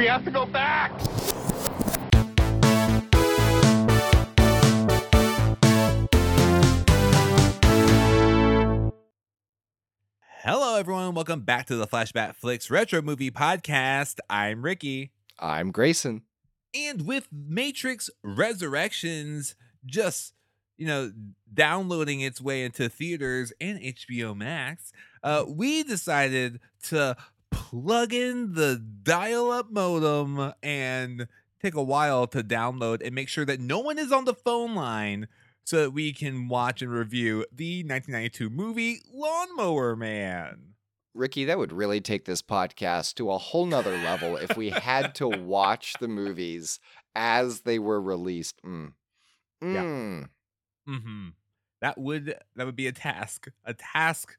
We have to go back! Hello, everyone. Welcome back to the Flashback Flicks Retro Movie Podcast. I'm Ricky. I'm Grayson. And with Matrix Resurrections just, you know, downloading its way into theaters and HBO Max, uh, we decided to plug in the dial up modem and take a while to download and make sure that no one is on the phone line so that we can watch and review the 1992 movie Lawnmower Man. Ricky, that would really take this podcast to a whole nother level if we had to watch the movies as they were released. Mm. Mm. Mm-hmm. That would that would be a task, a task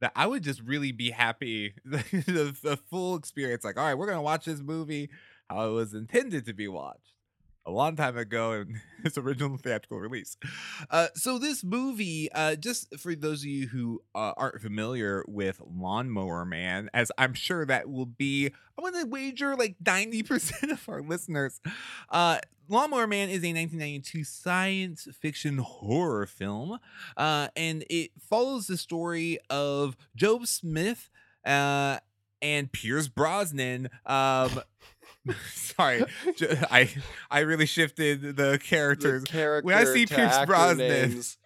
that I would just really be happy the, the full experience. Like, all right, we're gonna watch this movie how it was intended to be watched a long time ago in its original theatrical release. Uh, so this movie, uh, just for those of you who uh, aren't familiar with Lawnmower Man, as I'm sure that will be, I'm going to wager like 90% of our listeners. Uh, Lawnmower Man is a 1992 science fiction horror film, uh, and it follows the story of Job Smith uh, and Pierce Brosnan. Um, Sorry, I I really shifted the characters. The character when I see Pierce Brosnan, names.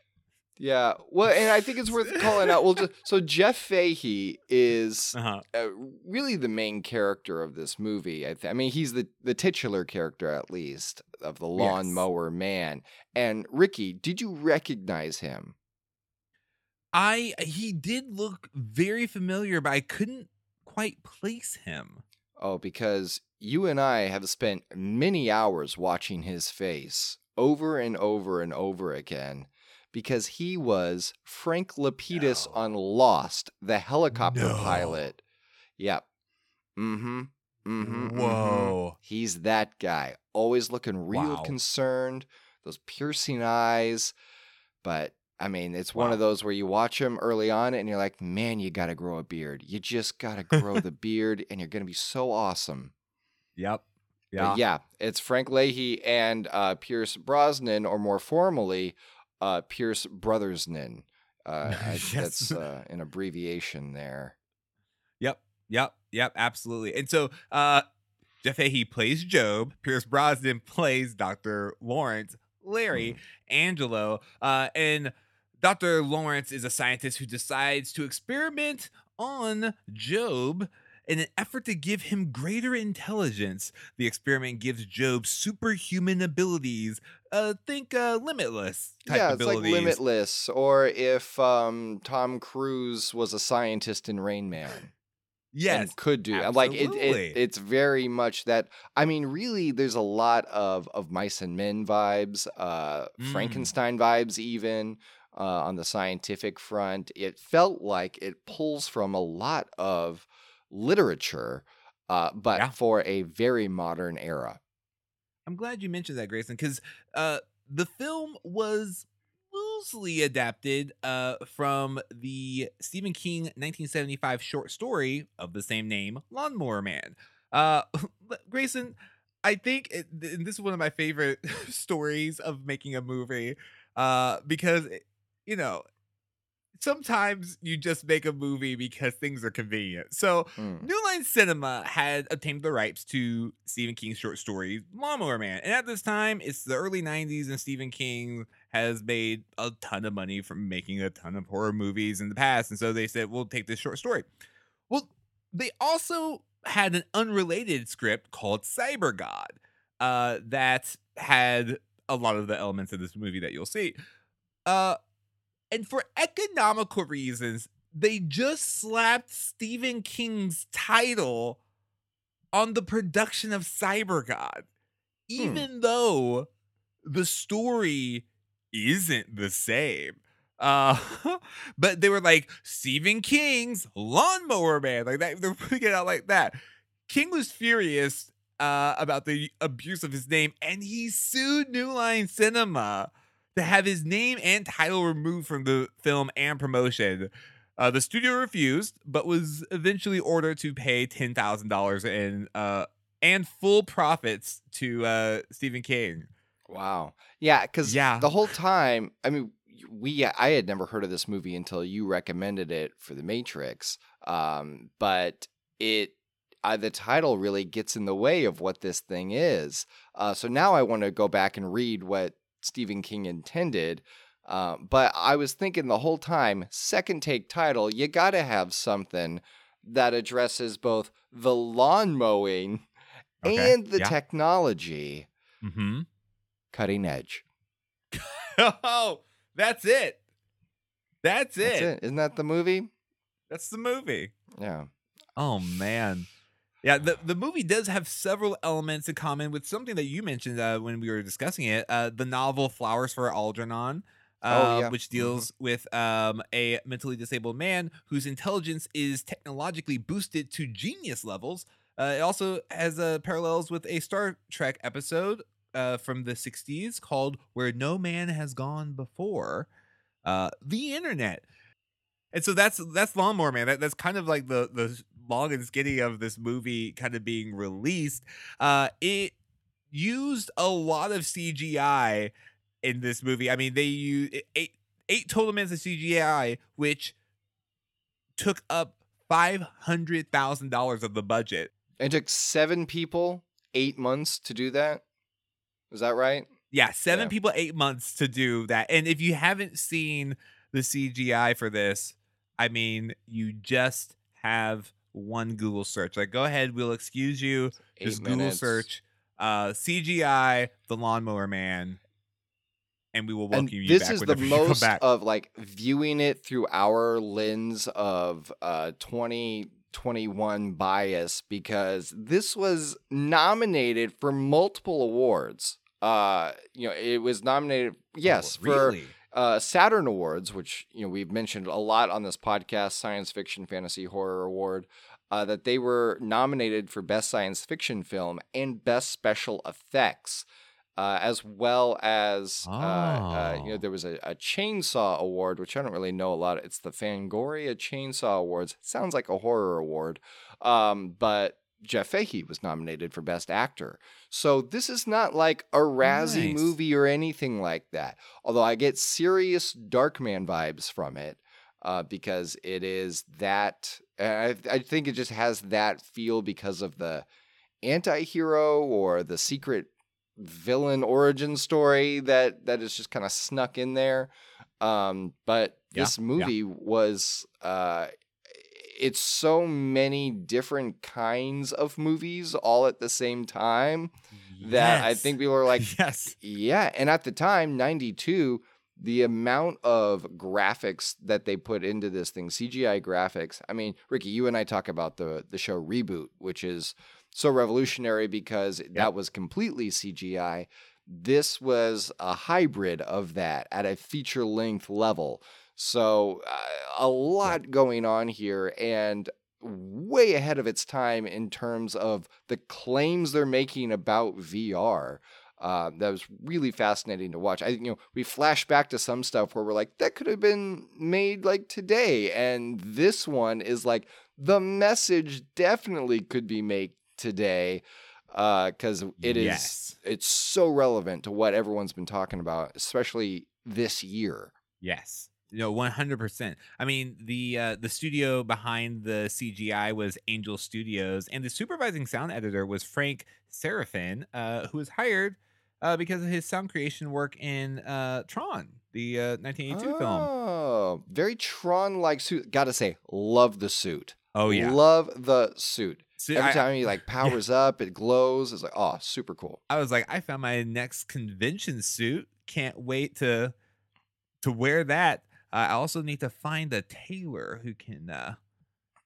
yeah. Well, and I think it's worth calling out. Well, just, so Jeff Fahey is uh-huh. uh, really the main character of this movie. I, th- I, mean, he's the the titular character at least of the Lawnmower yes. Man. And Ricky, did you recognize him? I he did look very familiar, but I couldn't quite place him. Oh, because you and I have spent many hours watching his face over and over and over again because he was Frank Lapidus no. on Lost, the helicopter no. pilot. Yep. Mm-hmm. Mm-hmm. Whoa. Mm-hmm. He's that guy. Always looking real wow. concerned, those piercing eyes. But I mean, it's wow. one of those where you watch him early on and you're like, man, you got to grow a beard. You just got to grow the beard and you're going to be so awesome. Yep. Yeah. But yeah. It's Frank Leahy and uh, Pierce Brosnan, or more formally, uh, Pierce Brothersnan. Uh, yes. That's uh, an abbreviation there. Yep. Yep. Yep. Absolutely. And so, uh, Jeff Fahey plays Job. Pierce Brosnan plays Dr. Lawrence. Larry mm. Angelo. Uh, and Dr. Lawrence is a scientist who decides to experiment on Job in an effort to give him greater intelligence. The experiment gives Job superhuman abilities. Uh, think uh, limitless. yeah, it's abilities. like limitless, or if um, Tom Cruise was a scientist in Rain Man. Yes, could do absolutely. like it, it. It's very much that. I mean, really, there's a lot of of mice and men vibes, uh, mm. Frankenstein vibes, even uh, on the scientific front. It felt like it pulls from a lot of literature, uh, but yeah. for a very modern era. I'm glad you mentioned that, Grayson, because uh, the film was loosely adapted uh, from the Stephen King 1975 short story of the same name, Lawnmower Man. Uh, Grayson, I think it, this is one of my favorite stories of making a movie uh, because, you know, sometimes you just make a movie because things are convenient. So, mm. New Line Cinema had obtained the rights to Stephen King's short story, Lawnmower Man. And at this time, it's the early 90s, and Stephen King has made a ton of money from making a ton of horror movies in the past. And so they said, we'll take this short story. Well, they also had an unrelated script called Cyber God uh, that had a lot of the elements of this movie that you'll see. Uh, and for economical reasons, they just slapped Stephen King's title on the production of Cyber God, hmm. even hmm. though the story isn't the same. Uh, but they were like Stephen King's Lawnmower Man, like that. They're putting it out like that. King was furious uh, about the abuse of his name, and he sued New Line Cinema to have his name and title removed from the film and promotion. Uh, the studio refused, but was eventually ordered to pay ten thousand dollars in uh, and full profits to uh, Stephen King. Wow. Yeah, because Yeah. the whole time, I mean, we I had never heard of this movie until you recommended it for The Matrix. Um, but it uh, the title really gets in the way of what this thing is. Uh, so now I want to go back and read what Stephen King intended. Uh, but I was thinking the whole time, second take title, you got to have something that addresses both the lawn mowing Okay, and the yeah. technology Mm-hmm. cutting edge. Oh, that's it. That's it. That's it. Isn't that the movie? That's the movie. Yeah. Oh man. Yeah, the, the movie does have several elements in common with something that you mentioned uh, when we were discussing it. Uh, the novel Flowers for Algernon, uh, Oh, yeah. which deals with um, a mentally disabled man whose intelligence is technologically boosted to genius levels. Uh, it also has uh, parallels with a Star Trek episode uh, from the 60s called Where No Man Has Gone Before uh, The Internet. And so that's that's Lawnmower Man. That, that's kind of like the the long and skinny of this movie kind of being released. Uh, it used a lot of CGI in this movie. I mean, they used eight eight total minutes of CGI, which took up five hundred thousand dollars of the budget. It took seven people eight months to do that. Is that right? Yeah, seven Yeah. people, eight months to do that. And if you haven't seen the CGI for this, I mean, you just have one Google search. Like, go ahead, we'll excuse you. Eight just Google search uh, CGI, the Lawnmower Man, and we will welcome And you this back is the most of like viewing it through our lens of uh 2021 bias because this was nominated for multiple awards. Uh you know, it was nominated yes, Oh, for uh, Saturn Awards, which you know we've mentioned a lot on this podcast, Science Fiction Fantasy Horror Award, uh, that they were nominated for Best Science Fiction Film and Best Special Effects, uh, as well as uh, uh, you know Oh. there was a, a Chainsaw Award, which I don't really know a lot. of. It's the Fangoria Chainsaw Awards. Sounds like a horror award, um, but Jeff Fahey was nominated for Best Actor. So this is not like a Razzie Nice. movie or anything like that. Although I get serious Darkman vibes from it uh, because it is that. I, I think it just has that feel because of the anti-hero or the secret villain origin story that that is just kind of snuck in there. Um, but Yeah, this yeah. movie was uh, it's so many different kinds of movies all at the same time that I think people are like, yes. yeah. And at the time, 92, the amount of graphics that they put into this thing, CGI graphics. I mean, Ricky, you and I talk about the the show Reboot, which is so revolutionary because that was completely CGI. This was a hybrid of that at a feature length level. So, uh, a lot going on here and way ahead of its time in terms of the claims they're making about VR. Uh, that was really fascinating to watch. I, you know, we flash back to some stuff where we're like, that could have been made like today, and this one is like the message definitely could be made today, because it is Yes. it's so relevant to what everyone's been talking about, especially this year. Yes. No, one hundred percent. I mean, the uh, the studio behind the CGI was Angel Studios, and the supervising sound editor was Frank Serafine, uh, who was hired uh, because of his sound creation work in uh, Tron, the uh, 1982 film. Oh, very Tron-like suit. Gotta say, love the suit. Oh yeah. love the suit. So Every I, time he like powers up, it glows. It's like, oh, super cool. I was like, I found my next convention suit. Can't wait to to wear that. Uh, I also need to find a tailor who can uh,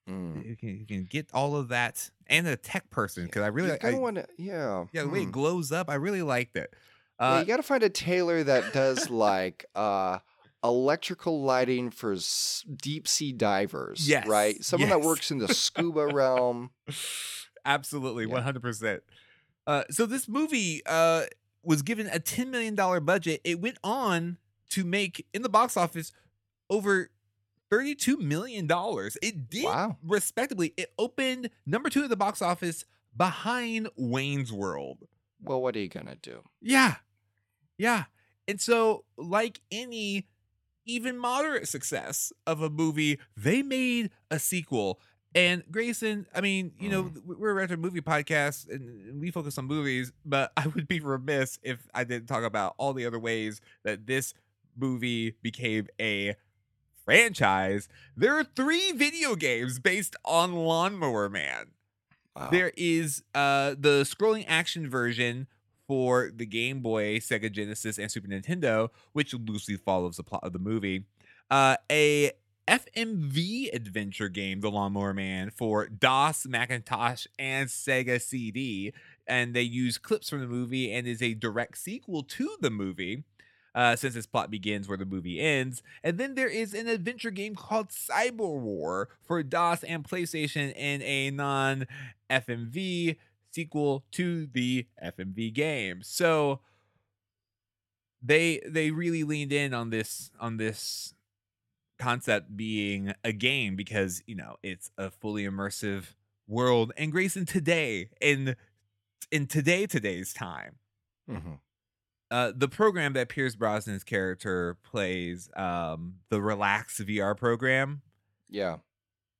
Mm. who can who can get all of that and a tech person because I really you I, want to, yeah, yeah the way hmm. it glows up I really liked it. Yeah, Uh, you gotta find a tailor that does like uh electrical lighting for s- deep sea divers. Yes, right. Someone that works in the scuba realm. Absolutely, one hundred percent. Uh, so this movie uh was given a ten million dollar budget. It went on to make in the box office over thirty two million dollars. It did Wow. respectably. It opened number two at the box office behind Wayne's World. Well, what are you gonna do? Yeah. Yeah. And so, like any even moderate success of a movie, they made a sequel. And Grayson, I mean, you know, Mm. we're a retro movie podcast and we focus on movies, but I would be remiss if I didn't talk about all the other ways that this movie became a franchise. There are three video games based on Lawnmower Man. Wow. There is uh the scrolling action version for the Game Boy, Sega Genesis, and Super Nintendo, which loosely follows the plot of the movie. Uh, a FMV adventure game, The Lawnmower Man, for DOS, Macintosh, and Sega CD, and they use clips from the movie and is a direct sequel to the movie. Uh, since its plot begins where the movie ends. And then there is an adventure game called Cyber War for DOS and PlayStation in a non FMV sequel to the FMV game. So they they really leaned in on this on this concept being a game because you know it's a fully immersive world and Grayson today in in today today's time Mhm. Uh, the program that Pierce Brosnan's character plays, um, the Relax VR program, Yeah.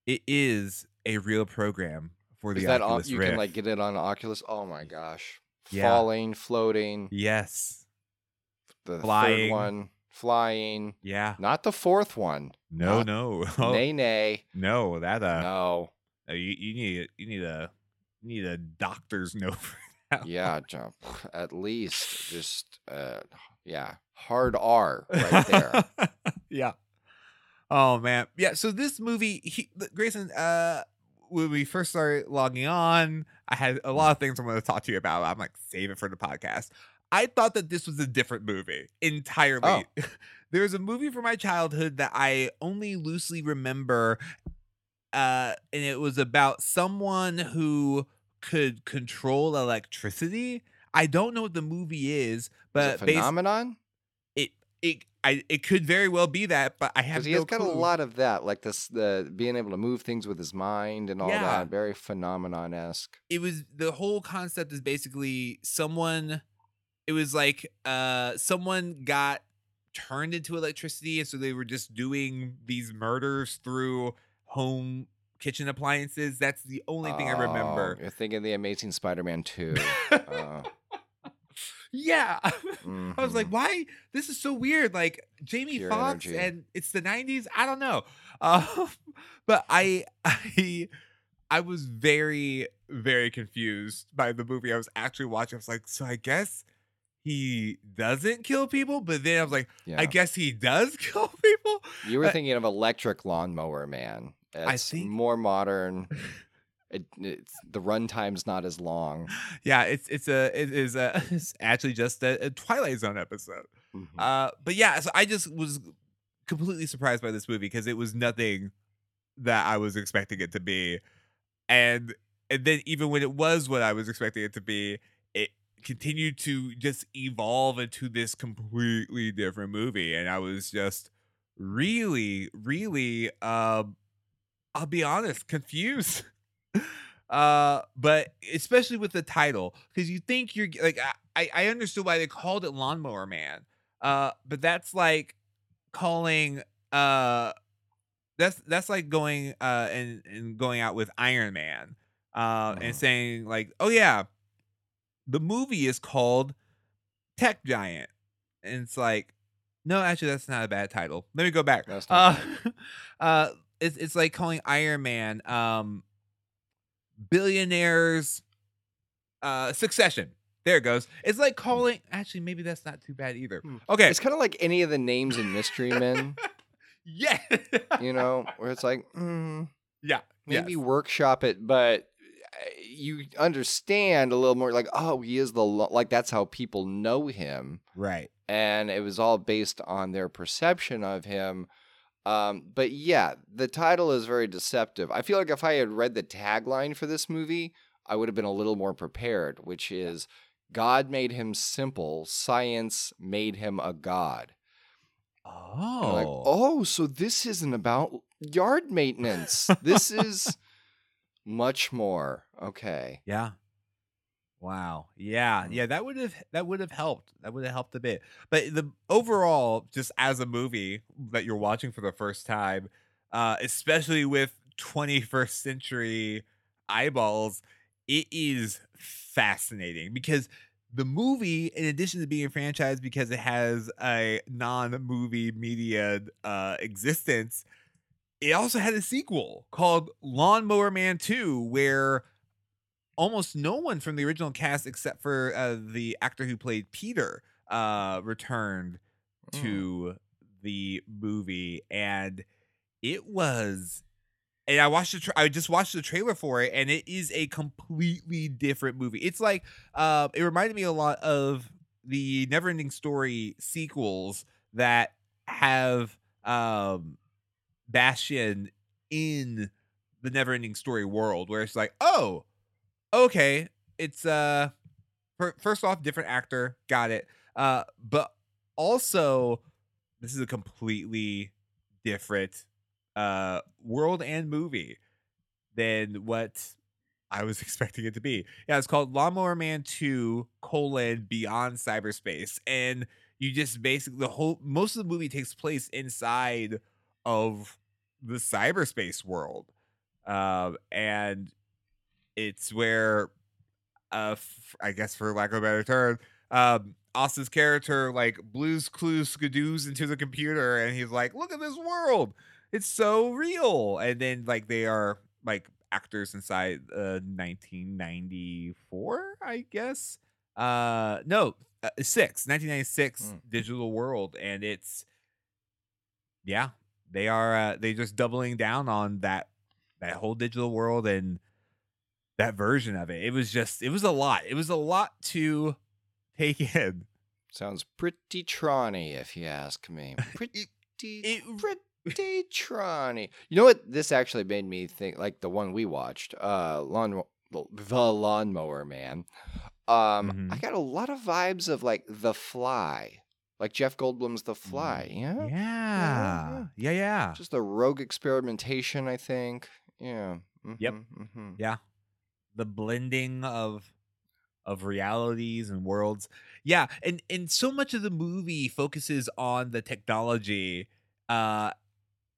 it is a real program for the Is that Oculus you Rift. can like get it on Oculus? Oh my gosh. Yeah. Falling, floating, yes, the Flying. third one, flying. yeah, Not the fourth one. no, Not- no, oh, Nay, nay. no, that uh, no. uh, you, you need you need a you need a doctor's note. Yeah, John, at least just uh yeah, hard R right there. yeah. Oh man. Yeah. So this movie, he, Grayson, uh, when we first started logging on, I had a lot of things I wanted to talk to you about. I'm like, save it for the podcast. I thought that this was a different movie entirely. there was a movie from my childhood that I only loosely remember, uh, and it was about someone who could control electricity. I don't know what the movie is, Is but it based- phenomenon? it it I it could very well be that, but I have he no has got a lot of that, like this the being able to move things with his mind and all Yeah. that. Very phenomenon esque. It was the whole concept is basically someone. It was like uh someone got turned into electricity, and so they were just doing these murders through home kitchen appliances. That's the only thing I remember. You're thinking the Amazing Spider-Man 2. uh, yeah. I was like, mhm. why? This is so weird. Like Jamie Pure Foxx energy. and it's the 90s. I don't know. Uh, but I I I was very, very confused by the movie I was actually watching. I was like, so I guess he doesn't kill people, but then I was like, yeah. I guess he does kill people. you were uh, thinking of Electric Lawnmower Man. I It's think- more modern. It, it's the runtime's not as long. Yeah, it's it's a it is a it's actually just a, a Twilight Zone episode. Mhm. Uh, but yeah, so I just was completely surprised by this movie because it was nothing that I was expecting it to be, and and then even when it was what I was expecting it to be, it continued to just evolve into this completely different movie, and I was just really, really, um, I'll be honest, confused. uh but especially with the title because you think you're like I, I understood why they called it lawnmower man uh but that's like calling uh that's that's like going uh and, and going out with iron man uh and Mhm. saying like oh yeah the movie is called tech giant and it's like no actually that's not a bad title let me go back uh uh it's, it's like calling iron man um billionaires uh succession there it goes it's like calling actually maybe that's not too bad either Hmm. okay It's kind of like any of the names in Mystery Men, yeah you know, where it's like, mm, yeah maybe yes. workshop it, but uh, you understand a little more like, oh, he is the, lo-, like, that's how people know him. right and it was all based on their perception of him. Um, but yeah, the title is very deceptive. I feel like if I had read the tagline for this movie, I would have been a little more prepared, which is God made him simple, science made him a god. oh like, oh, so this isn't about yard maintenance. this is much more. Okay. yeah Wow. Yeah. Mm. Yeah, that would have that would have helped. That would have helped a bit. But the overall, just as a movie that you're watching for the first time, uh, especially with 21st century eyeballs, it is fascinating because the movie, in addition to being a franchise because it has a non-movie media uh, existence, it also had a sequel called Lawnmower Man 2, where almost no one from the original cast except for uh, the actor who played Peter uh, returned Mm. to the movie, and it was. And I watched the. Tra- I just watched the trailer for it, and it is a completely different movie. It's like, uh, it reminded me a lot of the Neverending Story sequels that have um, Bastian in the Neverending Story world, where it's like, oh, okay, it's uh, fir- first off, different actor, got it. Uh, but also, this is a completely different uh world and movie than what I was expecting it to be. Yeah, it's called Lawnmower Man 2 colon Beyond Cyberspace. And you just basically the whole most of the movie takes place inside of the cyberspace world. Um and it's where uh f- I guess for lack of a better term, um Austin's character like blues clues skadoos into the computer and he's like, look at this world. It's so real. And then like they are like actors inside uh 1994, I guess. Uh no, uh, 6, 1996 Mm. digital world and it's yeah, they are uh, they just doubling down on that that whole digital world and that version of it. It was just it was a lot. It was a lot to take in. Sounds pretty Tronny, if you ask me. Pretty, it- pretty Tronny. You know what? This actually made me think, like the one we watched, uh, lawn, the Lawnmower Man. Um, I Mhm. got a lot of vibes of like The Fly, like Jeff Goldblum's The Fly. Yeah, Mm, Yeah. Yeah, yeah. just a rogue experimentation, I think. Yeah. Yep. mhm. Yeah. The blending of of realities and worlds. Yeah, and and so much of the movie focuses on the technology. Uh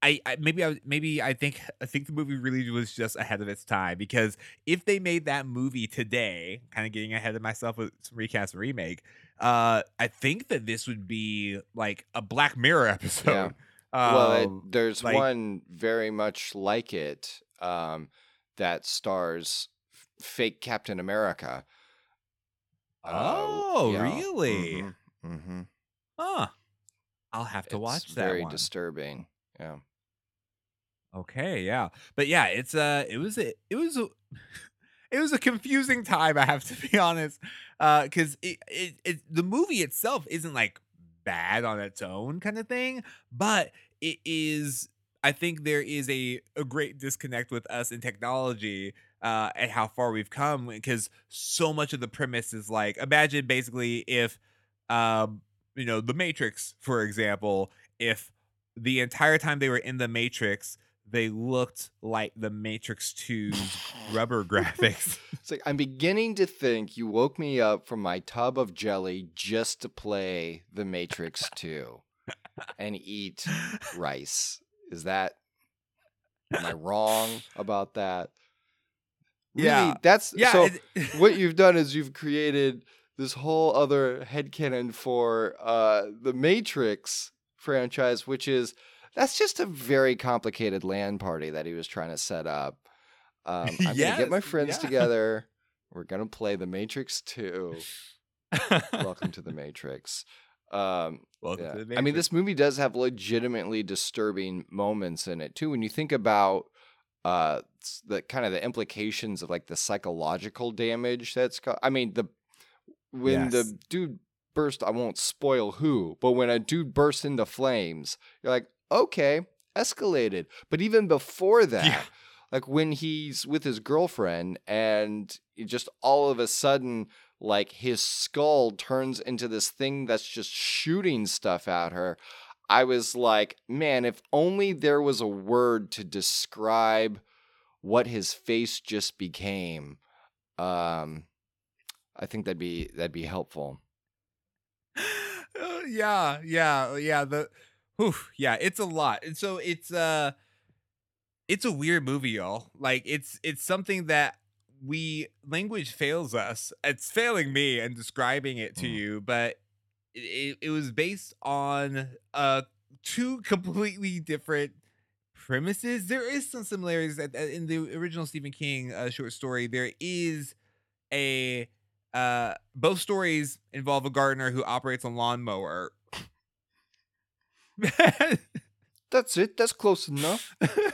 I, I maybe I maybe I think I think the movie really was just ahead of its time because if they made that movie today, kind of getting ahead of myself with some recast and remake, uh, I think that this would be like a Black Mirror episode. well, it, Um, there's like- one very much like it um, that stars fake Captain America. Uh, oh, yeah, really? mhm, mhm. Huh. I'll have to It's watch that Very one. disturbing. Yeah. Okay, yeah. But yeah, it's uh it was a it was a it was a confusing time, I have to be honest. Uh cuz it, it it the movie itself isn't like bad on its own kind of thing, but it is I think there is a a great disconnect with us in technology uh and how far we've come because so much of the premise is like imagine basically if um you know the matrix for example if the entire time they were in the matrix they looked like the Matrix 2's rubber graphics. It's like I'm beginning to think you woke me up from my tub of jelly just to play The Matrix 2 and eat rice. Is that am I wrong about that? Really, Yeah. that's yeah, so what you've done is you've created this whole other headcanon for uh the Matrix franchise, which is that's just a very complicated LAN party that he was trying to set up. Um, I'm gonna get my friends yeah. together. We're gonna play the Matrix 2. Welcome to the Matrix. Um, Welcome yeah. to the I mean, this movie does have legitimately disturbing moments in it too. When you think about uh, the kind of the implications of like the psychological damage that's. Co- I mean, the when Yes. the dude burst, I won't spoil who, but when a dude bursts into flames, you're like, okay, escalated. But even before that, Yeah. like when he's with his girlfriend and just all of a sudden like his skull turns into this thing that's just shooting stuff at her i was like man if only there was a word to describe what his face just became um I think that'd be that'd be helpful. Uh, yeah, yeah, yeah. The, whew, yeah, it's a lot, and so it's uh, it's a weird movie, y'all. Like it's it's something that we language fails us. It's failing me and describing it to Mm. you, but it, it was based on uh two completely different premises. There is some similarities at- at- in the original Stephen King uh, short story. There is a uh both stories involve a gardener who operates a lawnmower. That's it. That's close enough.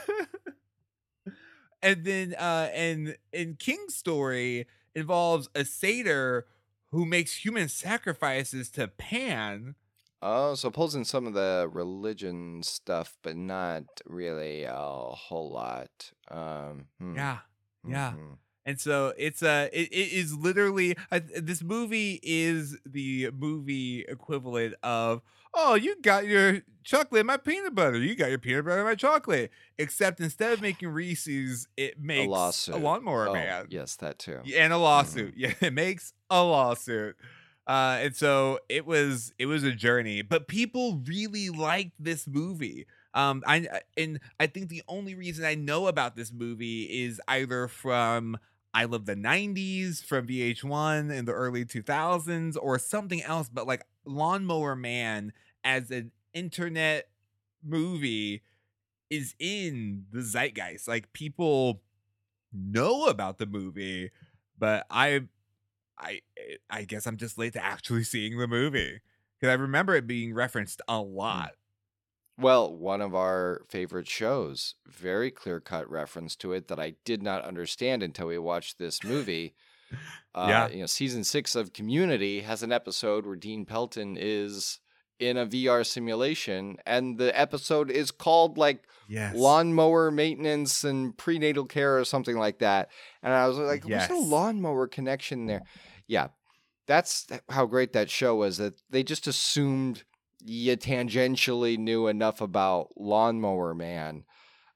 and then uh and in King's story involves a satyr who makes human sacrifices to Pan. Oh, so pulls in some of the religion stuff, but not really a whole lot. Um, hmm, Yeah. Yeah. mhm. And so it's uh it, it is literally uh, this movie is the movie equivalent of oh you got your chocolate in my peanut butter. You got your peanut butter in my chocolate. Except instead of making Reese's it makes a, lawsuit. a lawnmower Oh, man. yes, that too. And a lawsuit. Yeah it makes a lawsuit. Uh and so it was it was a journey. But people really liked this movie. Um I- and i think the only reason i know about this movie is either from i love the 90s from vh1 in the early 2000s or something else but like lawnmower man as an internet movie is in the zeitgeist. Like people know about the movie but i i eh, i guess i'm just late to actually seeing the movie because i remember it being referenced a hmm. lot Well, one of our favorite shows, very clear cut reference to it that I did not understand until we watched this movie. Uh, Yeah. You know, season six of Community has an episode where Dean Pelton is in a VR simulation, and the episode is called like yes lawnmower maintenance and prenatal care or something like that. And I was like, what's the Yes. lawnmower connection there? Yeah, that's how great that show was that they just assumed you tangentially knew enough about Lawnmower Man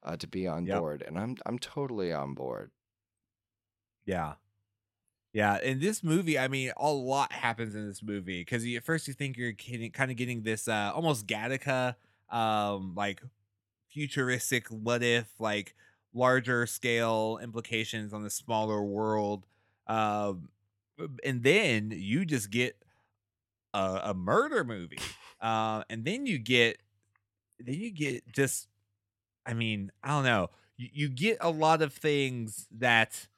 uh, to be on Yep. board, and I'm I'm totally on board. Yeah. Yeah, in this movie, I mean, a lot happens in this movie because at first you think you're getting, kind of getting this uh, almost Gattaca, um, like futuristic what if, like larger scale implications on the smaller world, um, and then you just get a, a murder movie, uh, and then you get, then you get just, I mean, I don't know, you, you get a lot of things that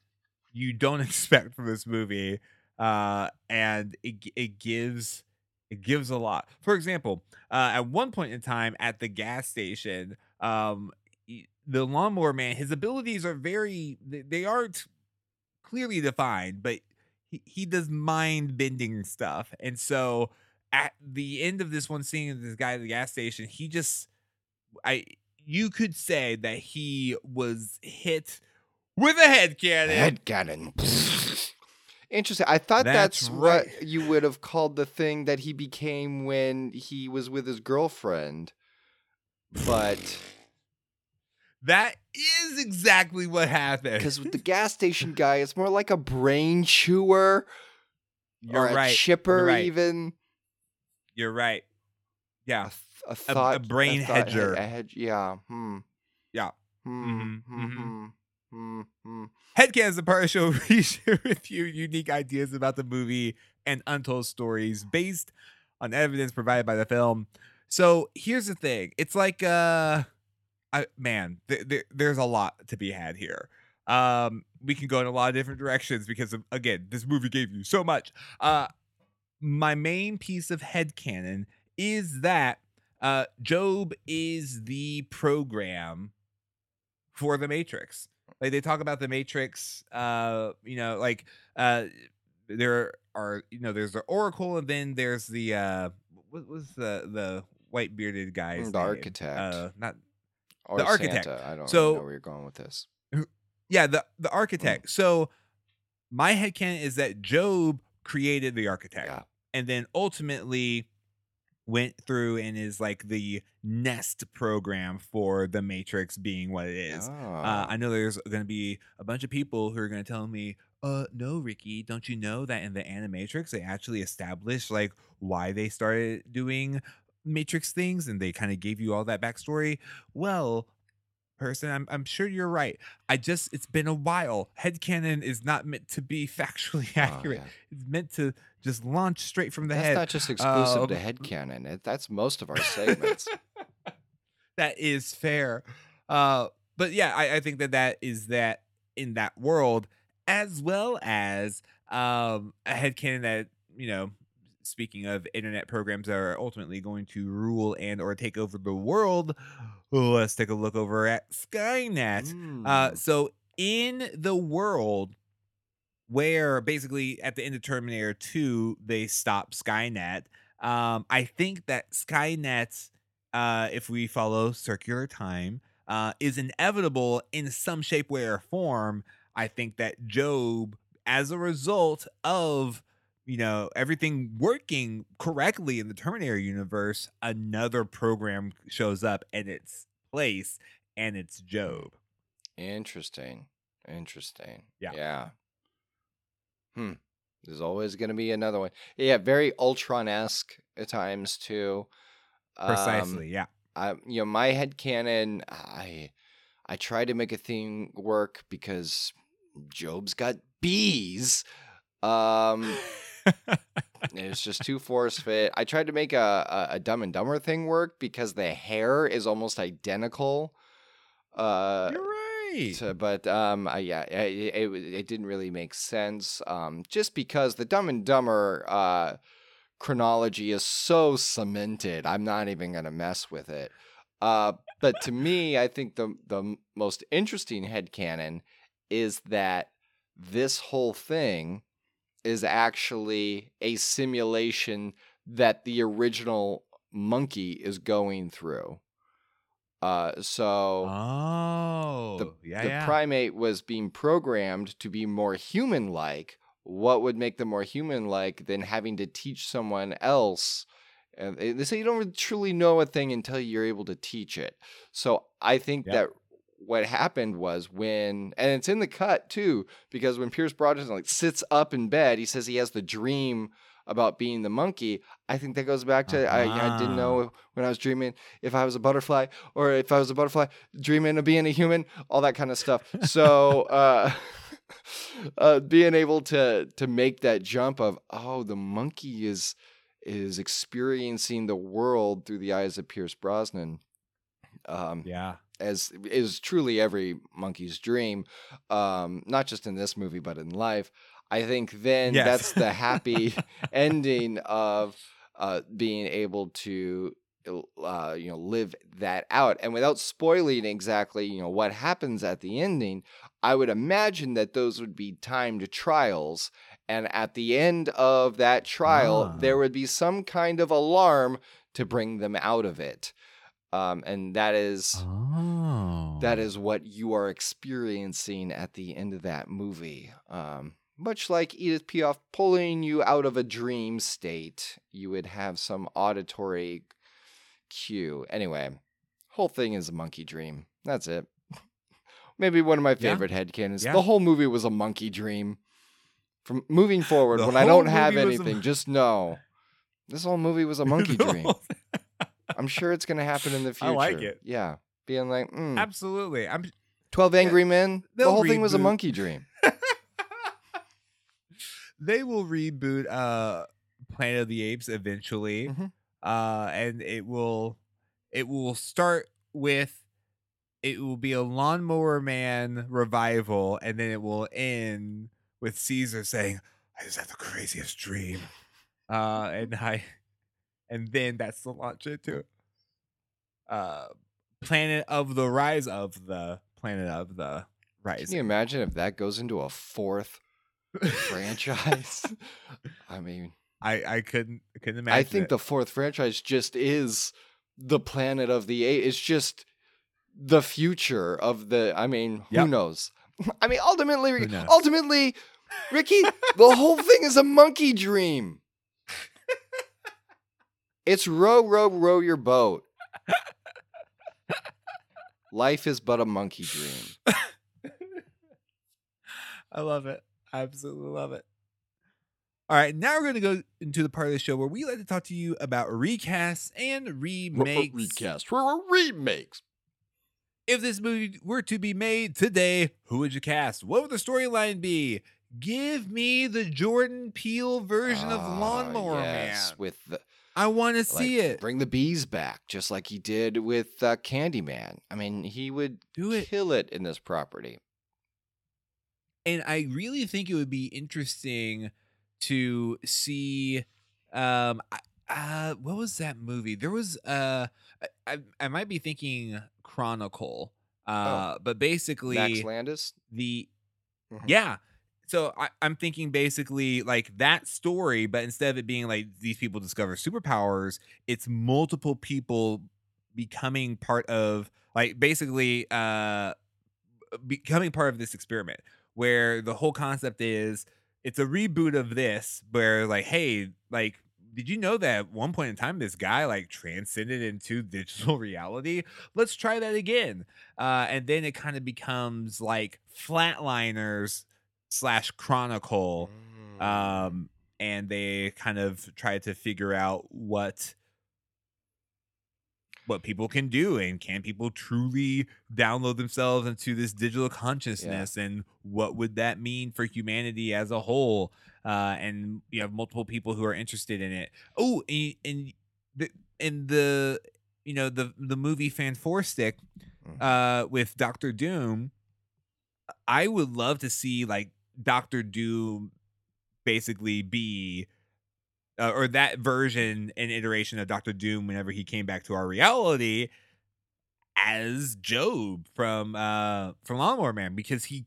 you don't expect from this movie uh and it it gives it gives a lot. For example uh at one point in time at the gas station um the lawnmower man his abilities are very they aren't clearly defined but he, he does mind bending stuff and so at the end of this one scene this guy at the gas station he just i you could say that he was hit with a head cannon Head cannon. Interesting. I thought That's that's, right. what you would have called the thing that he became when he was with his girlfriend. But That is exactly what happened. because with the gas station guy, it's more like a brain chewer you're or a right. chipper, right. even. You're right. A, Yeah. th- a thought, brain thought hedger. A hedge, yeah. Hmm. Yeah. Hmm. Mhm, Hmm. mhm. Hmm. Hmm. hmm. Headcan is the part of the show where we share with you unique ideas about the movie and untold stories based on evidence provided by the film. So here's the thing. It's like uh I man, th- th- there's a lot to be had here. Um we can go in a lot of different directions because of, again, this movie gave you so much. Uh my main piece of head headcanon is that uh Job is the program for the Matrix. Like they talk about the Matrix, uh, you know, like uh there are you know, there's the Oracle and then there's the uh what was the the white bearded guy's Mm, the name? architect. Uh not Or The architect. Santa. I don't So- know where you're going with this. yeah, the the architect. Mm. So my headcanon is that Job created the architect Yeah. and then ultimately went through and is like the nest program for the matrix being what it is Oh. Uh, I know there's going to be a bunch of people who are going to tell me, uh no ricky don't you know that in the animatrix they actually established like why they started doing matrix things and they kind of gave you all that backstory well person I'm, I'm sure you're right i just it's been a while headcanon is not meant to be factually Oh, accurate yeah. it's meant to just launch straight from the That's head not just exclusive to headcanon. It, that's most of our segments. that is fair. Uh, but yeah, I, I think that that is that in that world, as well as um, a headcanon that you know. Speaking of internet programs that are ultimately going to rule and or take over the world, let's take a look over at Skynet. Uh, Mm. so in the world where basically at the end of Terminator 2 they stop Skynet, um, I think that Skynet, uh, if we follow circular time, uh, is inevitable in some shape, way, or form. I think that Job, as a result of you know everything working correctly in the Terminator universe, another program shows up in its place, and it's Job. Interesting. Interesting. Yeah. Yeah. Hmm. There's always going to be another one. Yeah, very Ultron esque at times too. Um, Precisely, yeah. I, you know, my head canon. I I try to make a thing work because Job's got bees. Um, it's just too force fit. I tried to make a, a a Dumb and Dumber thing work because the hair is almost identical. Uh, You're right. to- but um, I, yeah, it, it it didn't really make sense. Um, just because the Dumb and Dumber uh chronology is so cemented, I'm not even gonna mess with it. Uh, but to me, I think the the most interesting headcanon is that this whole thing is actually a simulation that the original monkey is going through. Uh, so oh, the, yeah, the yeah. primate was being programmed to be more human like, what would make them more human like than having to teach someone else? And they say you don't really truly know a thing until you're able to teach it. So I think that what happened was when, and it's in the cut too, because when Pierce Brosnan like sits up in bed, he says he has the dream about being the monkey. I think that goes back to I, I didn't Uh-huh. know when I was dreaming if I was a butterfly or if I was a butterfly dreaming of being a human, all that kind of stuff. So uh, uh, being able to to make that jump of oh the monkey is is experiencing the world through the eyes of Pierce Brosnan. Um, yeah. As is truly every monkey's dream, um, not just in this movie but in life. I think then Yes. that's the happy ending of uh, being able to uh, you know live that out, and without spoiling exactly you know what happens at the ending, I would imagine that those would be timed trials. And at the end of that trial, Ah. there would be some kind of alarm to bring them out of it. Um, and that is Oh, that is what you are experiencing at the end of that movie. Um, much like Edith Piaf pulling you out of a dream state, you would have some auditory cue. Anyway, whole thing is a monkey dream. That's it. Maybe one of my Yeah. favorite headcanons. Yeah. The whole movie was a monkey dream. From moving forward, The when I don't have was a anything, just know this whole movie was a monkey dream. I'm sure it's going to happen in the future. I like it. Yeah. Being like, mm, Absolutely. I'm 12 Angry Men, the whole thing was a monkey dream. they will reboot uh Planet of the Apes eventually. Mhm. Uh and it will it will start with it will be a lawnmower man revival and then it will end with Caesar saying, I just had the craziest dream. Uh and I and then that's the launch into uh Planet of the Rise of the Planet of the Rise. Can you imagine if that goes into a fourth franchise? I mean, I I couldn't I couldn't imagine. I think it. the fourth franchise just is the Planet of the Eight. It's just the future of the. I mean, who knows? I mean, ultimately, ultimately, Ricky, the whole thing is a monkey dream. It's row, row, row your boat. Life is but a monkey dream. I love it. I Absolutely love it. All right, now we're going to go into the part of the show where we like to talk to you about recasts and remakes. Recast. Remakes. If this movie were to be made today, who would you cast? What would the storyline be? Give me the Jordan Peele version of Ah, Lawnmower yes, Man. With the I want to see it. Bring the bees back, just like he did with uh, Candyman. I mean, he would Do it. kill it in this property. and I really think it would be interesting to see um uh what was that movie? There was uh I I, might be thinking Chronicle. Uh but basically Max Landis. the Mhm. yeah so I, i'm thinking basically like that story but instead of it being like these people discover superpowers it's multiple people becoming part of like basically uh becoming part of this experiment where the whole concept is it's a reboot of this where like hey like did you know that at one point in time this guy like transcended into digital reality? Let's try that again. Uh and then it kind of becomes like flatliners slash chronicle Mm. um and they kind of try to figure out what what people can do and can people truly download themselves into this digital consciousness and what would that mean for humanity as a whole uh and you have multiple people who are interested in it oh and, and the and the you know the the movie Fant4stic Mhm. uh with Doctor Doom, I would love to see like Doctor Doom basically be uh, or that version and iteration of Doctor Doom whenever he came back to our reality as Jobe from uh from Lawnmower Man because he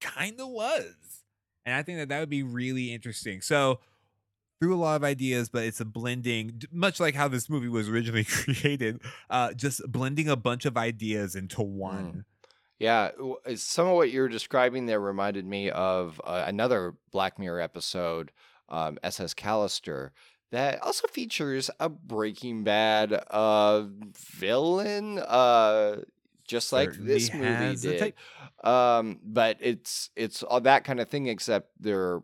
kind of was. And I think that that would be really interesting. So through a lot of ideas, but it's a blending, much like how this movie was originally created, uh, just blending a bunch of ideas into one. Yeah, uh, some of what you were describing there reminded me of uh, another Black Mirror episode, um, USS Callister, that also features a Breaking Bad uh, villain, uh, just like this movie did. Um, but it's it's all that kind of thing, except they're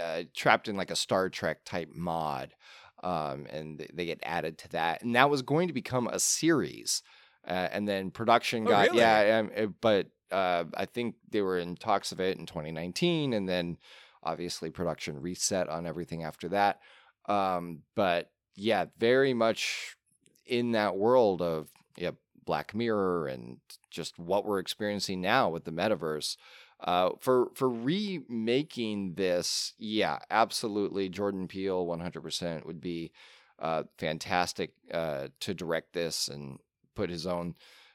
uh, trapped in like a Star Trek type mod, um, and they get added to that, and that was going to become a series, uh, and then production Oh, got really? yeah, um, uh, but uh, I think they were in talks of it in 2019, and then obviously production reset on everything after that. Um, but yeah, very much in that world of yeah, Black Mirror and just what we're experiencing now with the metaverse. Uh, for for remaking this, yeah, absolutely, Jordan Peele, one hundred percent would be uh, fantastic uh, to direct this and put his own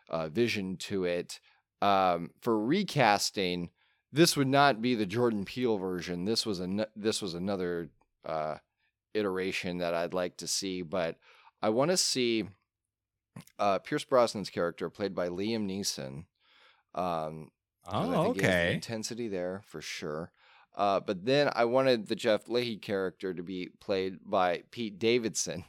uh, vision to it. Um, for recasting, this would not be the Jordan Peele version. This was an this was another uh, iteration that I'd like to see, but I want to see uh, Pierce Brosnan's character played by Liam Neeson. Um, Oh, think he has the okay. intensity there for sure. Uh, but then I wanted the Jeff Fahey character to be played by Pete Davidson.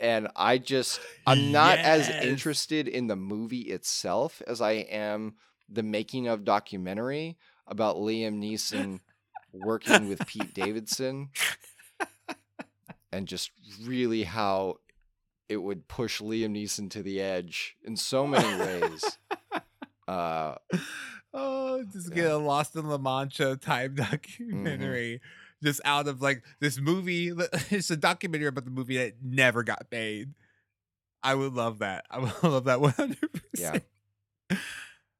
And I just, I'm not as interested in the movie itself as I am the making of documentary about Liam Neeson working with Pete Davidson and just really how it would push Liam Neeson to the edge in so many ways. Uh, oh, just Yeah. get a Lost in La Mancha type documentary. Just out of like this movie. It's a documentary about the movie that never got made. I would love that. I would love that 100%. Yeah.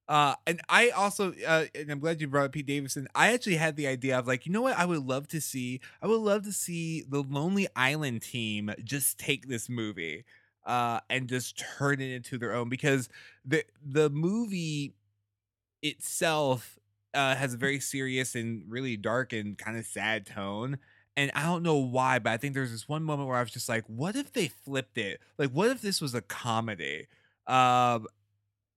Uh, and I also, uh, and I'm glad you brought up Pete Davidson. I actually had the idea of like, you know what? I would love to see. I would love to see the Lonely Island team just take this movie, uh, and just turn it into their own because the the movie itself uh, has a very serious and really dark and kind of sad tone. And I don't know why, but I think there's this one moment where I was just like, what if they flipped it? Like, what if this was a comedy? Um,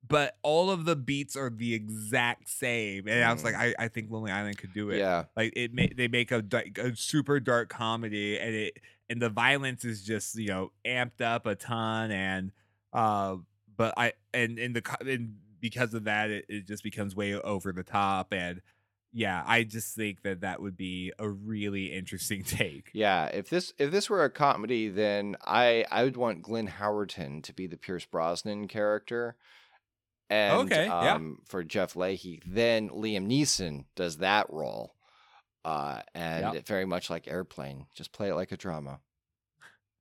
but all of the beats are the exact same. And I was like, I, I think Lonely Island could do it. yeah. Like it, ma- they make a, a super dark comedy, and it and the violence is just you know amped up a ton, and uh, but I and and the and because of that, it, it just becomes way over the top, and yeah, I just think that that would be a really interesting take. Yeah, if this if this were a comedy, then I I would want Glenn Howerton to be the Pierce Brosnan character. And Okay, yeah. um, for Jeff Fahey, then Liam Neeson does that role. Uh, and Yep. very much like Airplane, just play it like a drama.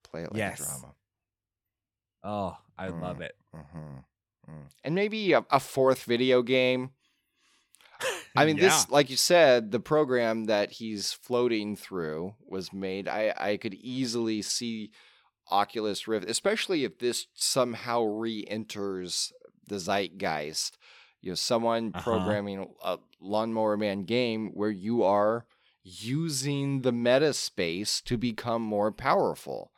Play it like Yes. a drama. Oh, I love Mm. it. And maybe a, a fourth video game. I mean, this, like you said, the program that he's floating through was made. I, I could easily see Oculus Rift, especially if this somehow re enters the zeitgeist. You know, someone Uh-huh. programming a Lawnmower Man game where you are using the meta space to become more powerful.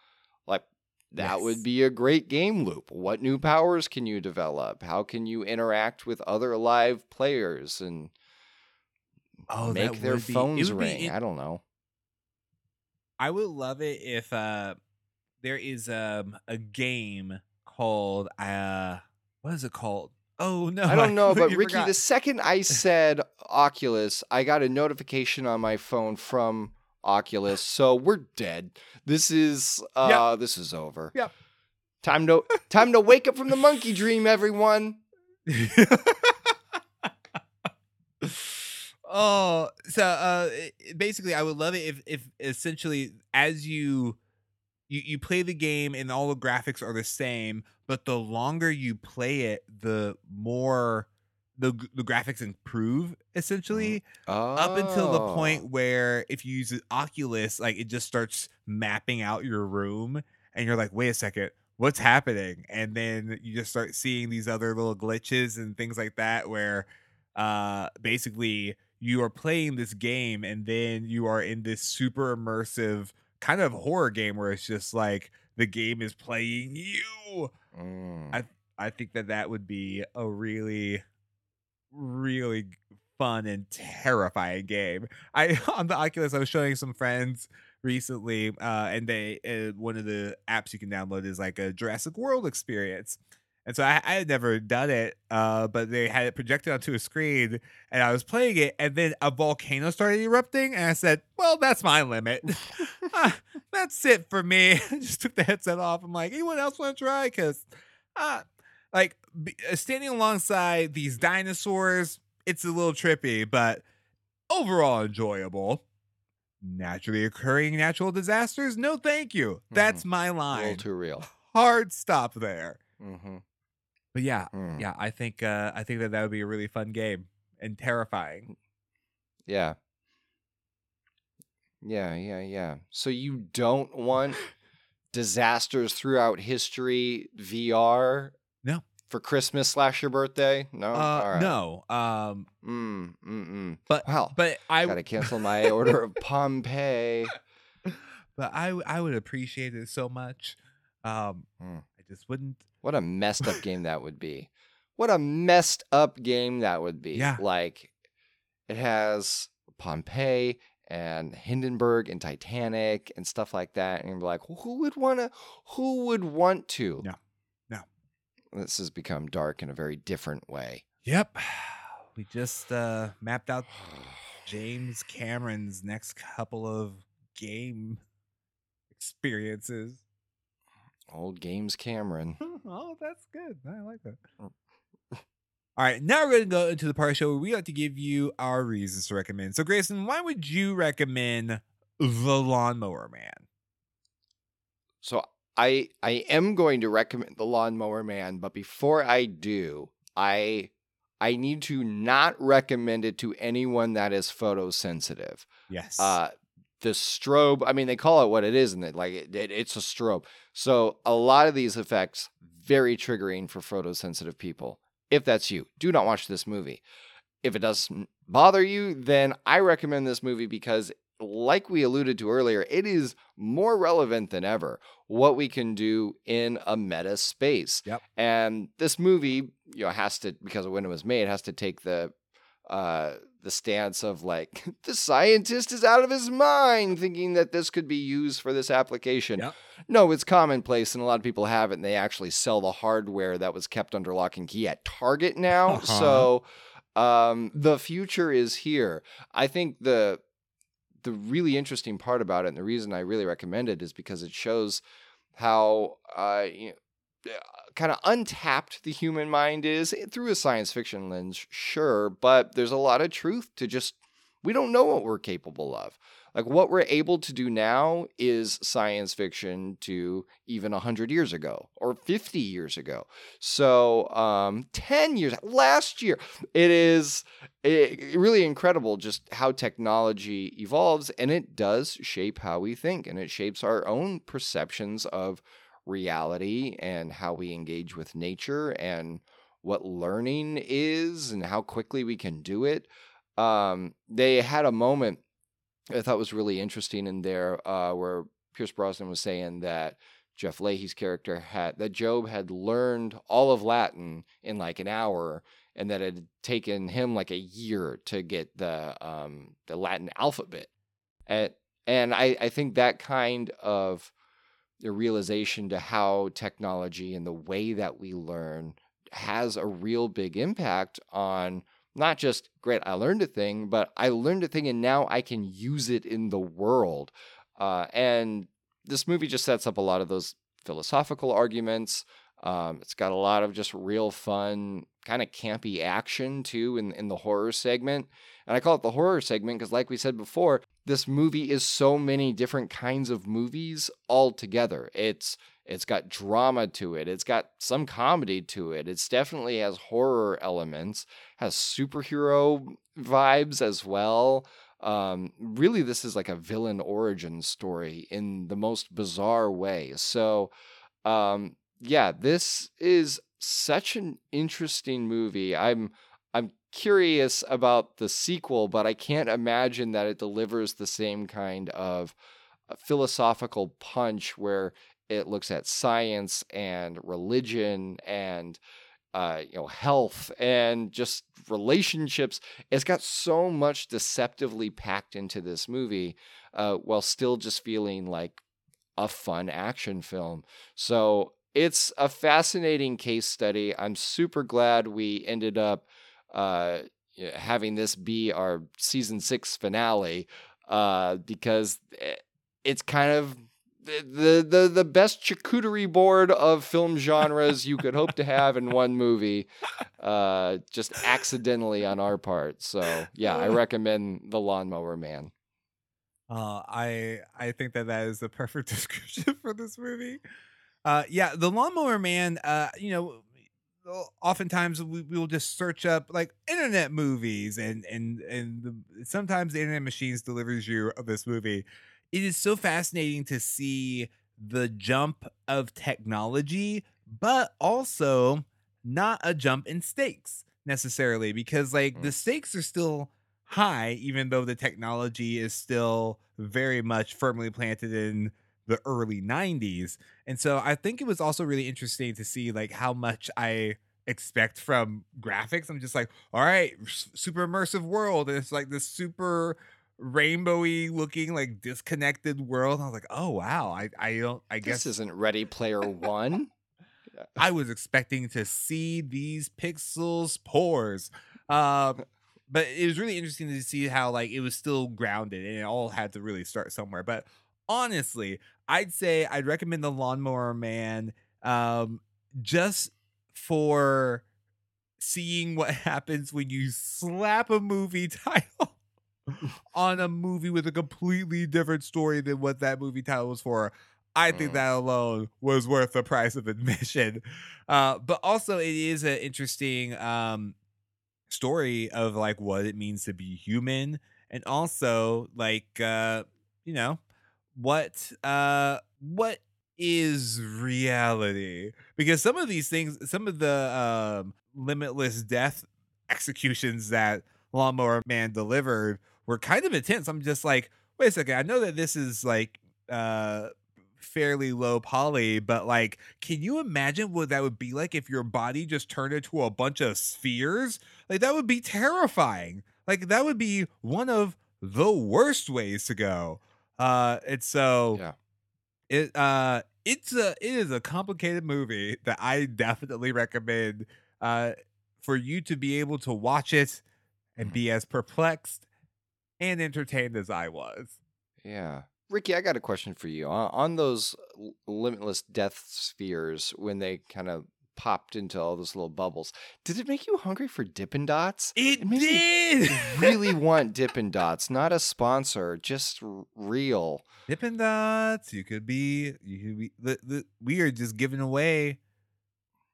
That would be a great game loop. What new powers can you develop? How can you interact with other live players and Oh, make their would be- it phones be ring? in- I don't know. I would love it if uh there is um a game called uh what is it called? Oh no, I don't know, but Ricky, forgot. the second I said Oculus, I got a notification on my phone from Oculus. So we're dead. This is uh this is over. Yep. Time to time to wake up from the monkey dream, everyone. oh, so uh basically I would love it if if essentially as you you you play the game and all the graphics are the same, but the longer you play it, the more the the graphics improve essentially up until the Oh. point where if you use Oculus, like it just starts mapping out your room, and you're like, wait a second, what's happening? And then you just start seeing these other little glitches and things like that, where uh, basically you are playing this game, and then you are in this super immersive kind of horror game where it's just like the game is playing you. Mm. I I think that that would be a really, really fun and terrifying game. I on the Oculus, I was showing some friends recently, uh, and they uh, one of the apps you can download is like a Jurassic World experience. And so I, I had never done it, uh, but they had it projected onto a screen, and I was playing it, and then a volcano started erupting, and I said, "Well, that's my limit. Ah, that's it for me." I just took the headset off. I'm like, "Anyone else want to try?" Because uh, like b- uh, standing alongside these dinosaurs, it's a little trippy, but overall enjoyable. Naturally occurring natural disasters? No, thank you. That's my a little line. too real. Hard stop there. hmm But yeah, yeah, I think uh, I think that that would be a really fun game and terrifying. Yeah. Yeah, yeah, yeah. So you don't want disasters throughout history VR? No. For Christmas slash your birthday? No. Uh, right. No, um, Mm, mm, mm. but Wow. but I Gotta cancel my order of Pompeii. but I I would appreciate it so much. Um, Hmm. I just wouldn't. What a messed up game that would be. What a messed up game that would be. Yeah. Like it has Pompeii and Hindenburg and Titanic and stuff like that. And you're like, who would wanna who would want to? No. This has become dark in a very different way. Yep, we just uh, mapped out James Cameron's next couple of game experiences. Old Games Cameron. oh, that's good. I like that. All right, now we're going to go into the part of the show where we like to give you our reasons to recommend. So, Grayson, why would you recommend The Lawnmower Man? So I I am going to recommend the Lawnmower Man, but before I do, I I need to not recommend it to anyone that is photosensitive. Yes. Uh, the strobe, I mean, they call it what it is, and it like it, it, it's a strobe. So a lot of these effects very triggering for photosensitive people. If that's you, do not watch this movie. If it doesn't bother you, then I recommend this movie because, like we alluded to earlier, it is more relevant than ever what we can do in a meta space. Yep. And this movie, you know, has to because of when it was made, has to take the uh the stance of like the scientist is out of his mind thinking that this could be used for this application. Yep. No, it's commonplace and a lot of people have it and they actually sell the hardware that was kept under lock and key at Target now. Uh-huh. So Um, the future is here. I think the the really interesting part about it, and the reason I really recommend it, is because it shows how uh, you know, kind of untapped the human mind is eh, through a science fiction lens, sure, but there's a lot of truth to just we don't know what we're capable of. Like what we're able to do now is science fiction to even 100 years ago or 50 years ago. So, um, 10 years last year, it is it, really incredible just how technology evolves and it does shape how we think and it shapes our own perceptions of reality and how we engage with nature and what learning is and how quickly we can do it. Um, they had a moment I thought was really interesting in there, uh, where Pierce Brosnan was saying that Jeff Fahey's character had that Jobe had learned all of Latin in like an hour, and that it had taken him like a year to get the um, the Latin alphabet. And and I, I think that kind of the realization to how technology and the way that we learn has a real big impact on not just great i learned a thing but i learned a thing and now i can use it in the world. Uh, and this movie just sets up a lot of those philosophical arguments. Um, it's got a lot of just real fun kind of campy action too in, in the horror segment. And i call it the horror segment because like we said before this movie is so many different kinds of movies all together it's it's got drama to it. It's got some comedy to it. It's definitely has horror elements, has superhero vibes as well. Um, really, this is like a villain origin story in the most bizarre way. So, um, yeah, this is such an interesting movie. I'm I'm curious about the sequel, but I can't imagine that it delivers the same kind of uh, philosophical punch where it looks at science and religion and uh, you know health and just relationships. It's got so much deceptively packed into this movie, uh, while still just feeling like a fun action film. So it's a fascinating case study. I'm super glad we ended up uh, having this be our season six finale uh, because eh, it's kind of the the the best charcuterie board of film genres you could hope to have in one movie, uh, just accidentally on our part. So yeah, I recommend the Lawnmower Man. Uh, I I think that that is the perfect description for this movie. Uh, yeah, the Lawnmower Man. Uh, you know, oftentimes we will just search up like internet movies, and and and the, sometimes the internet machines delivers you this movie it is so fascinating to see the jump of technology, but also not a jump in stakes necessarily because like mm. the stakes are still high even though the technology is still very much firmly planted in the early 90s. And so I think it was also really interesting to see like how much I expect from graphics. I'm just like, all right, super immersive world and it's like this super rainbowy looking like disconnected world. I was like, oh wow, I I don't I guess this isn't Ready Player One. I was expecting to see these pixels pores. Um, but it was really interesting to see how like it was still grounded and it all had to really start somewhere. But honestly, I'd say I'd recommend the Lawnmower Man um, just for seeing what happens when you slap a movie title on a movie with a completely different story than what that movie title was for. I think mm. that alone was worth the price of admission. Uh, but also, it is an interesting um, story of like what it means to be human, and also like uh, you know what uh, what is reality because some of these things, some of the um, limitless death executions that Lawnmower Man delivered were kind of intense. I'm just like, wait a second. I know that this is like uh fairly low poly, but like, can you imagine what that would be like if your body just turned into a bunch of spheres? Like that would be terrifying. Like that would be one of the worst ways to go. Uh it's so yeah. It uh it's a it is a complicated movie that I definitely recommend uh for you to be able to watch it and be as perplexed and entertained as I was. Yeah. Ricky, I got a question for you. On, those limitless death spheres, when they kind of popped into all those little bubbles, did it make you hungry for Dippin' Dots? It, me did. really want Dippin' Dots, not a sponsor, just r- real. Dippin' Dots. You could be. You could be. The, the, we are just giving away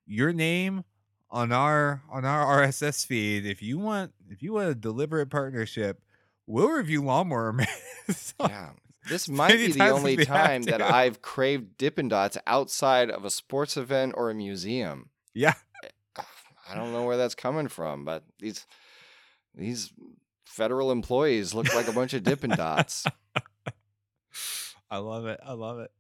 your name on our on our RSS feed. If you want, if you want a deliberate partnership, we'll review Lawnmower Man. So- Yeah. This might be the only time that. I've craved Dippin' Dots outside of a sports event or a museum. yeah. Eh, I don't know where that's coming from, but these these federal employees look like a bunch of Dippin' Dots. I love it. I love it.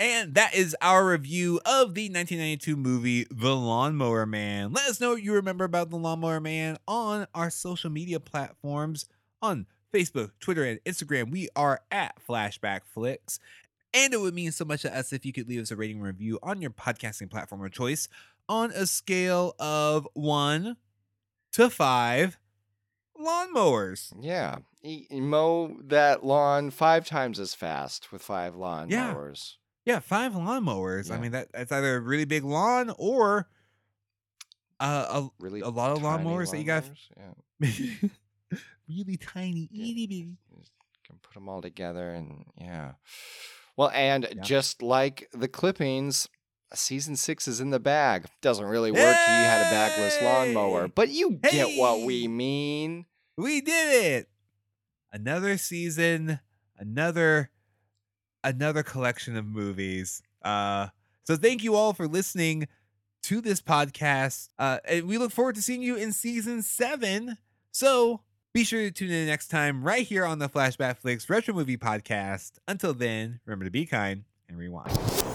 And that is our review of the 1992 movie The Lawnmower Man. Let us know what you remember about The Lawnmower Man on our social media platforms on Facebook, Twitter, and Instagram. We are at Flashback Flicks. And it would mean so much to us if you could leave us a rating review on your podcasting platform of choice on a scale of one to five lawnmowers. Yeah. Mow that lawn five times as fast with five lawn Yeah. Yeah, five lawnmowers. I mean that that's either a really big lawn or uh, Really A lot of tiny lawnmowers that you got- Yeah. really tiny, Yeah. itty bitty. Can put them all together and yeah. Well, and Yeah. just like the clippings, season six is in the bag. Doesn't really work. You had a bagless lawnmower, but you get what we mean. We did it. Another season, another another collection of movies. Uh so thank you all for listening to this podcast. Uh and we look forward to seeing you in season 7. So be sure to tune in next time right here on the Flashback Flicks Retro Movie Podcast. Until then, remember to be kind and rewind.